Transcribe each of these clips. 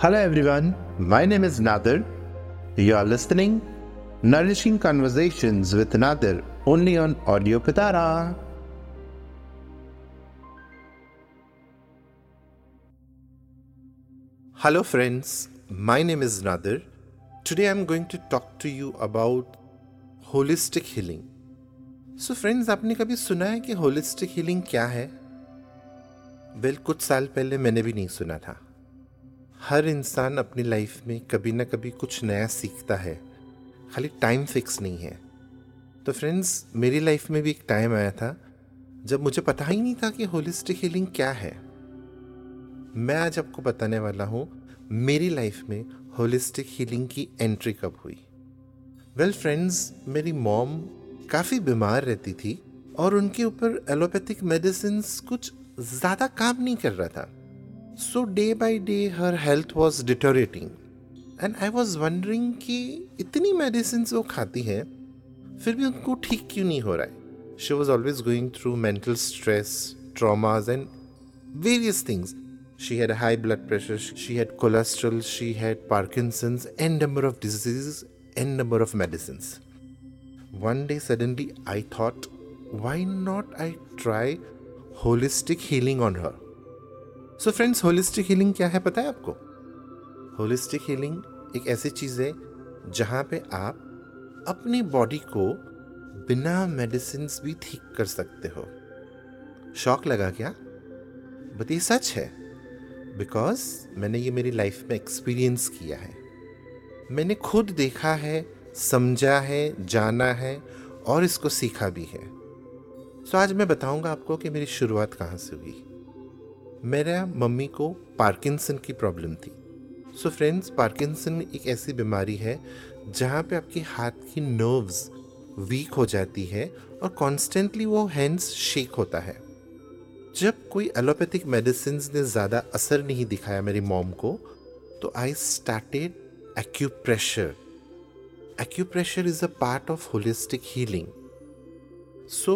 Hello everyone, my name is Nadir. You are listening Nourishing Conversations with Nadir only on Audio Pitara. Hello friends, my name is Nadir. Today I'm going to talk to you about holistic healing. So friends आपने कभी सुना है कि holistic healing क्या है well well, कुछ साल पहले मैंने भी नहीं सुना था हर इंसान अपनी लाइफ में कभी ना कभी कुछ नया सीखता है। खाली टाइम फिक्स नहीं है। तो फ्रेंड्स मेरी लाइफ में भी एक टाइम आया था जब मुझे पता ही नहीं था कि होलिस्टिक हीलिंग क्या है। मैं आज आपको बताने वाला हूँ मेरी लाइफ में होलिस्टिक हीलिंग की एंट्री कब हुई। वेल well, फ्रेंड्स मेरी मॉम काफ़ी बीमार रहती थी और उनके ऊपर एलोपैथिक मेडिसिन कुछ ज़्यादा काम नहीं कर रहा था। So day by day her health was deteriorating and I was wondering कि इतनी मेडिसिन वो खाती है, फिर भी उनको ठीक क्यों नहीं हो रहा है? She was always going through mental stress traumas and various things she had high blood pressure she had cholesterol she had Parkinson's and number of diseases and number of medicine one day suddenly I thought why not I try holistic healing on her so friends holistic healing क्या है पता है आपको? Holistic healing एक ऐसी चीज़ है जहाँ पे आप अपनी बॉडी को बिना मेडिसिन भी ठीक कर सकते हो। शौक लगा क्या? बट ये सच है। बिकॉज़ मैंने ये मेरी लाइफ में एक्सपीरियंस किया है। मैंने खुद देखा है समझा है जाना है और इसको सीखा भी है। सो so, आज मैं बताऊँगा आपको कि मेरी शुरुआत कहाँ से हुई। मेरा मम्मी को पार्किंसन की प्रॉब्लम थी। सो फ्रेंड्स पार्किंसन एक ऐसी बीमारी है जहाँ पे आपके हाथ की नर्व्स वीक हो जाती है और कॉन्स्टेंटली वो हैंड्स शेक होता है। जब कोई एलोपैथिक मेडिसिन ने ज़्यादा असर नहीं दिखाया मेरी मॉम को तो I started acupressure acupressure is a part of holistic healing so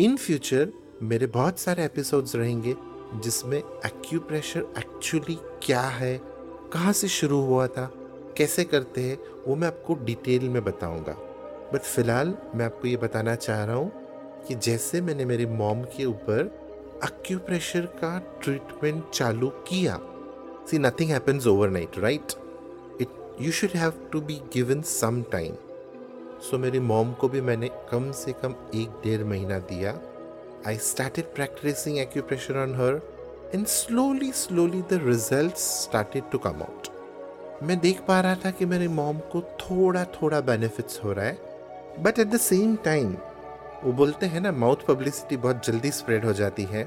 in future मेरे बहुत सारे एपिसोड्स रहेंगे। जिसमें एक्यूप्रेशर एक्चुअली क्या है, कहाँ से शुरू हुआ था, कैसे करते हैं, वो मैं आपको डिटेल में बताऊँगा। बट फ़िलहाल मैं आपको ये बताना चाह रहा हूँ कि जैसे मैंने मेरी मॉम के ऊपर एक्यूप्रेशर का ट्रीटमेंट चालू किया। See nothing happens overnight right it you should have to be given some time so मेरी मॉम को भी मैंने कम से कम एक डेढ़ महीना दिया। I started practising acupressure on her and slowly slowly the result started to come out मैं देख पा रहा था कि मेरे मॉम को थोड़ा थोड़ा बेनिफिट्स हो रहा है but at the same time वो बोलते हैं ना माउथ पब्लिसिटी बहुत जल्दी स्प्रेड हो जाती है।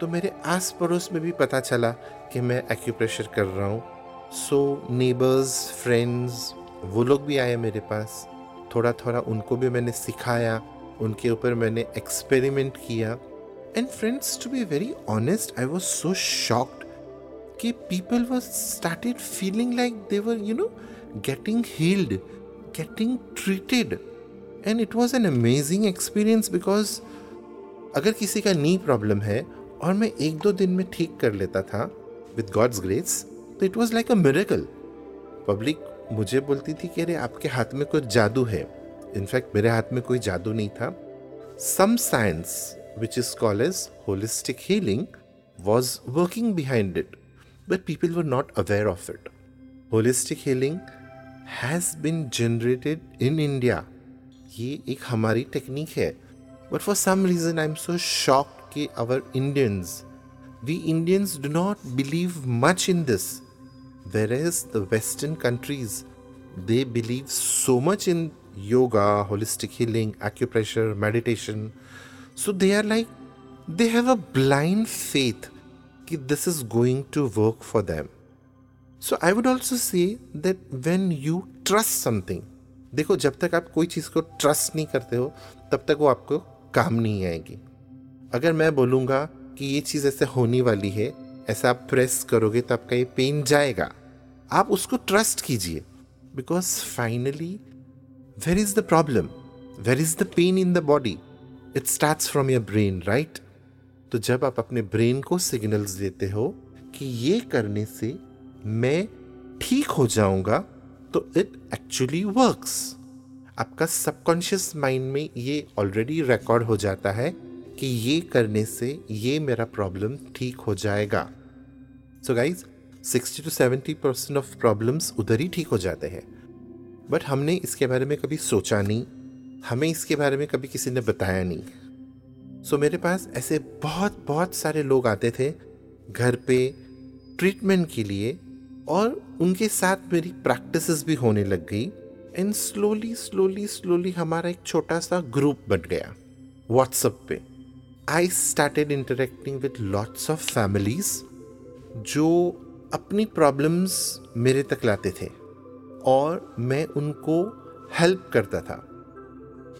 तो मेरे आस पड़ोस में भी पता चला कि मैं एक्यूप्रेशर कर रहा हूँ। सो नेबर्स फ्रेंड्स वो लोग भी आए मेरे पास। थोड़ा थोड़ा उनको भी मैंने सिखाया। उनके ऊपर मैंने एक्सपेरिमेंट किया। And friends to be very honest I was so shocked कि people was started feeling like they were you know getting healed getting treated and it was an amazing experience because अगर किसी का नी problem है और मैं एक दो दिन में ठीक कर लेता था विद गॉड्स ग्रेस तो it was like a miracle public मुझे बोलती थी कि अरे आपके हाथ में कुछ जादू है। इनफैक्ट मेरे हाथ में कोई जादू नहीं था। Some science which is call as holistic healing was working behind it but people were not aware of it holistic healing has been generated in India ये एक हमारी टेक्निक है। But for some reason I am so shocked कि our Indians we Indians Indians not believe much in this where whereas the western countries they believe so much in yoga holistic healing acupressure meditation so they are like they have a blind faith that this is going to work for them so i would also say that when you trust something देखो जब तक आप कोई चीज़ को trust नहीं करते हो तब तक वो आपको काम नहीं आएगी अगर मैं बोलूँगा कि ये चीज़ ऐसे होने वाली है ऐसा आप प्रेस करोगे तो आपका ये पेन जाएगा आप उसको ट्रस्ट कीजिए because finally where is the problem where is the pain in the body it start from your brain right तो जब आप अपने ब्रेन को सिग्नल्स देते हो कि ये करने से मैं ठीक हो जाऊँगा तो इट एक्चुअली वर्क्स आपका सबकॉन्शियस माइंड में ये ऑलरेडी रिकॉर्ड हो जाता है कि ये करने से ये मेरा प्रॉब्लम ठीक हो जाएगा। So guys sixty to seventy percent of problems उधर ही ठीक हो जाते हैं। बट हमने इसके बारे में कभी सोचा नहीं। हमें इसके बारे में कभी किसी ने बताया नहीं। सो मेरे पास ऐसे बहुत बहुत सारे लोग आते थे घर पे ट्रीटमेंट के लिए और उनके साथ मेरी प्रैक्टिसेस भी होने लग गई। एंड स्लोली स्लोली स्लोली हमारा एक छोटा सा ग्रुप बन गया व्हाट्सएप पे। I started interacting with lots of families जो अपनी प्रॉब्लम्स मेरे तक लाते थे। और मैं उनको हेल्प करता था।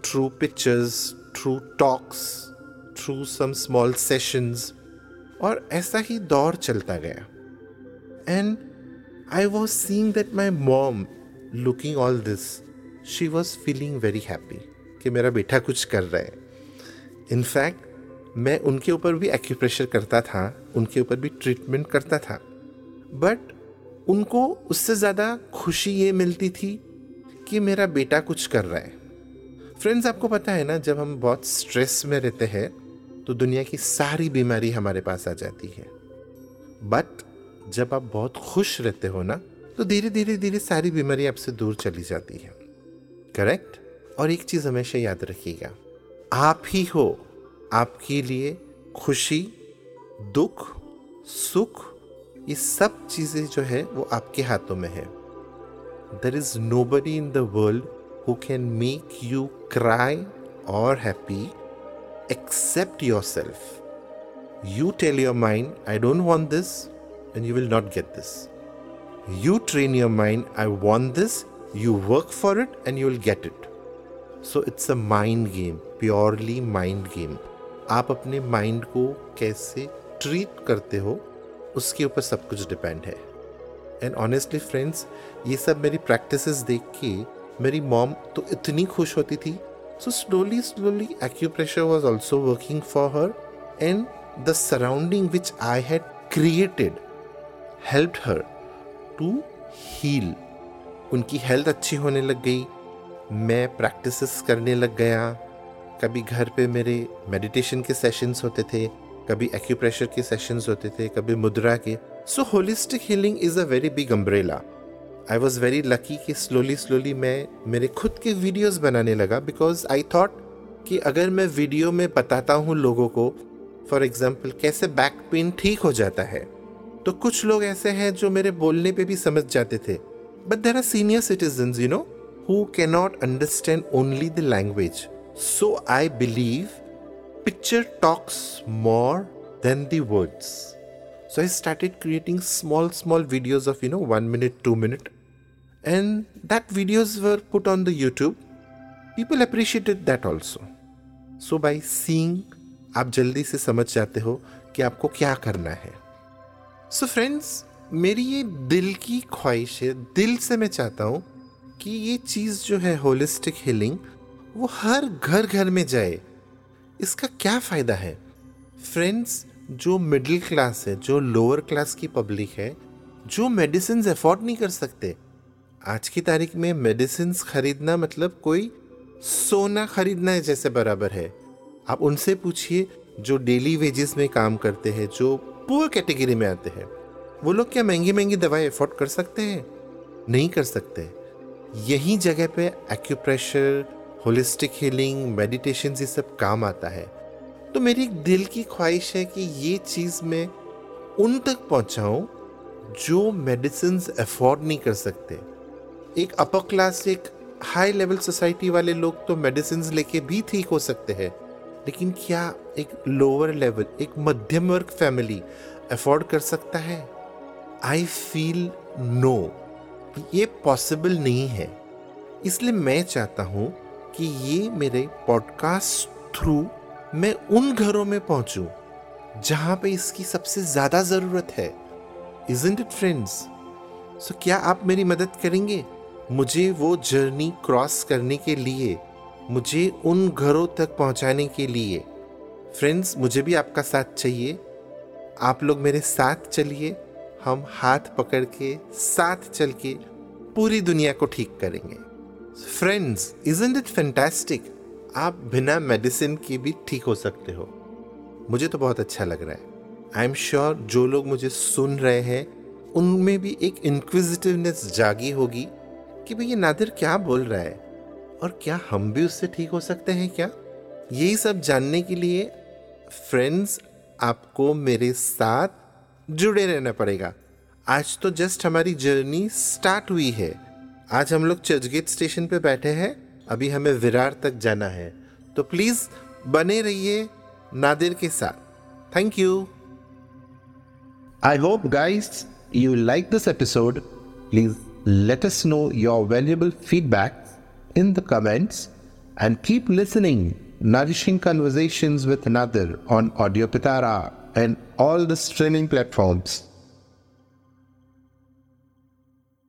Through pictures through talks through some small sessions और ऐसा ही दौर चलता गया। And I was seeing that my mom looking all this she was feeling very happy कि मेरा बेटा कुछ कर रहा है। इनफैक्ट मैं उनके ऊपर भी एक्यूप्रेशर करता था, उनके ऊपर भी ट्रीटमेंट करता था। बट उनको उससे ज़्यादा खुशी ये मिलती थी कि मेरा बेटा कुछ कर रहा है। फ्रेंड्स आपको पता है ना, जब हम बहुत स्ट्रेस में रहते हैं तो दुनिया की सारी बीमारी हमारे पास आ जाती है। बट जब आप बहुत खुश रहते हो ना तो धीरे धीरे धीरे सारी बीमारी आपसे दूर चली जाती है। करेक्ट और एक चीज़ हमेशा याद रखिएगा, आप ही हो आपके लिए खुशी, दुख, सुख ये सब चीज़ें जो है, वो आपके हाथों में है। There is nobody in the world who can make you cry और happy except yourself you tell your mind I don't want this and you will not get this you train your mind I want this you work for it and you will get it so it's a mind game purely mind game आप अपने mind को कैसे treat करते हो उसके ऊपर सब कुछ डिपेंड है। एंड ऑनेस्टली फ्रेंड्स ये सब मेरी प्रैक्टिस देख के मेरी मॉम तो इतनी खुश होती थी। So slowly slowly acupressure was also working for her and the surrounding which I had created help her to heal उनकी हेल्थ अच्छी होने लग गई। मैं प्रैक्टिस करने लग गया। कभी घर पे मेरे मेडिटेशन के सेशंस होते थे। कभी एक्यूप्रेशर के सेशंस होते थे, कभी मुद्रा के। So holistic healing is a very big umbrella I was very lucky कि स्लोली स्लोली मैं, मेरे खुद के वीडियोस बनाने लगा बिकॉज़ आई थॉट कि अगर मैं वीडियो में बताता हूँ लोगों को फॉर एग्ज़ाम्पल कैसे बैक पेन ठीक हो जाता है तो कुछ लोग ऐसे हैं जो मेरे बोलने पे भी समझ जाते थे। But there are senior citizen you know who cannot understand only the language so I believe picture talks more than the words. So I started creating small, small videos of, you know, one minute, two minute. And that videos were put on the YouTube. People appreciated that also. So by seeing, आप जल्दी से समझ जाते हो कि आपको क्या करना है सो so फ्रेंड्स मेरी ये दिल की ख्वाहिश है दिल से मैं चाहता हूँ कि ये चीज़ जो है होलिस्टिक हीलिंग वो हर घर घर में जाए इसका क्या फ़ायदा है? फ्रेंड्स जो मिडिल क्लास है, जो लोअर क्लास की पब्लिक है, जो मेडिसिन अफोर्ड नहीं कर सकते। आज की तारीख में मेडिसिन खरीदना मतलब कोई सोना खरीदना है जैसे बराबर है। आप उनसे पूछिए जो डेली वेजेस में काम करते हैं, जो पुअर कैटेगरी में आते हैं। वो लोग क्या महँगी महँगी दवाई अफोर्ड कर सकते हैं? नहीं कर सकते। यही जगह पे एक्यूप्रेशर होलिस्टिक हीलिंग मेडिटेशन ये सब काम आता है। तो मेरी दिल की ख्वाहिश है कि ये चीज़ मैं उन तक पहुँचाऊँ जो मेडिसिन अफोर्ड नहीं कर सकते। एक अपर क्लास एक हाई लेवल सोसाइटी वाले लोग तो मेडिसिन लेके भी ठीक हो सकते हैं, लेकिन क्या एक लोअर लेवल एक मध्यम वर्ग फैमिली अफोर्ड कर सकता है? आई फील नो ये पॉसिबल नहीं है। इसलिए मैं चाहता हूँ कि ये मेरे पॉडकास्ट थ्रू मैं उन घरों में पहुंचूं जहाँ पे इसकी सबसे ज़्यादा ज़रूरत है। इजेंट इट फ्रेंड्स सो क्या आप मेरी मदद करेंगे? मुझे वो जर्नी क्रॉस करने के लिए, मुझे उन घरों तक पहुँचाने के लिए। फ्रेंड्स मुझे भी आपका साथ चाहिए। आप लोग मेरे साथ चलिए। हम हाथ पकड़ के साथ चल के पूरी दुनिया को ठीक करेंगे। फ्रेंड्स इजंट इट फैंटास्टिक आप बिना मेडिसिन के भी ठीक हो सकते हो। मुझे तो बहुत अच्छा लग रहा है। आई एम श्योर जो लोग मुझे सुन रहे हैं, उनमें भी एक इंक्विजिटिवनेस जागी होगी कि भाई ये नादिर क्या बोल रहा है? और क्या हम भी उससे ठीक हो सकते हैं क्या? यही सब जानने के लिए फ्रेंड्स आपको मेरे साथ जुड़े रहना पड़ेगा। आज तो जस्ट हमारी जर्नी स्टार्ट हुई है। आज हम लोग चर्चगेट स्टेशन पे बैठे हैं। अभी हमें विरार तक जाना है। तो प्लीज़ बने रहिए नादिर के साथ। Thank you I hope guys you like this episode please let us know your valuable feedback in the comments and keep listening nourishing conversation with Nadir on audio Pitara and all the streaming platforms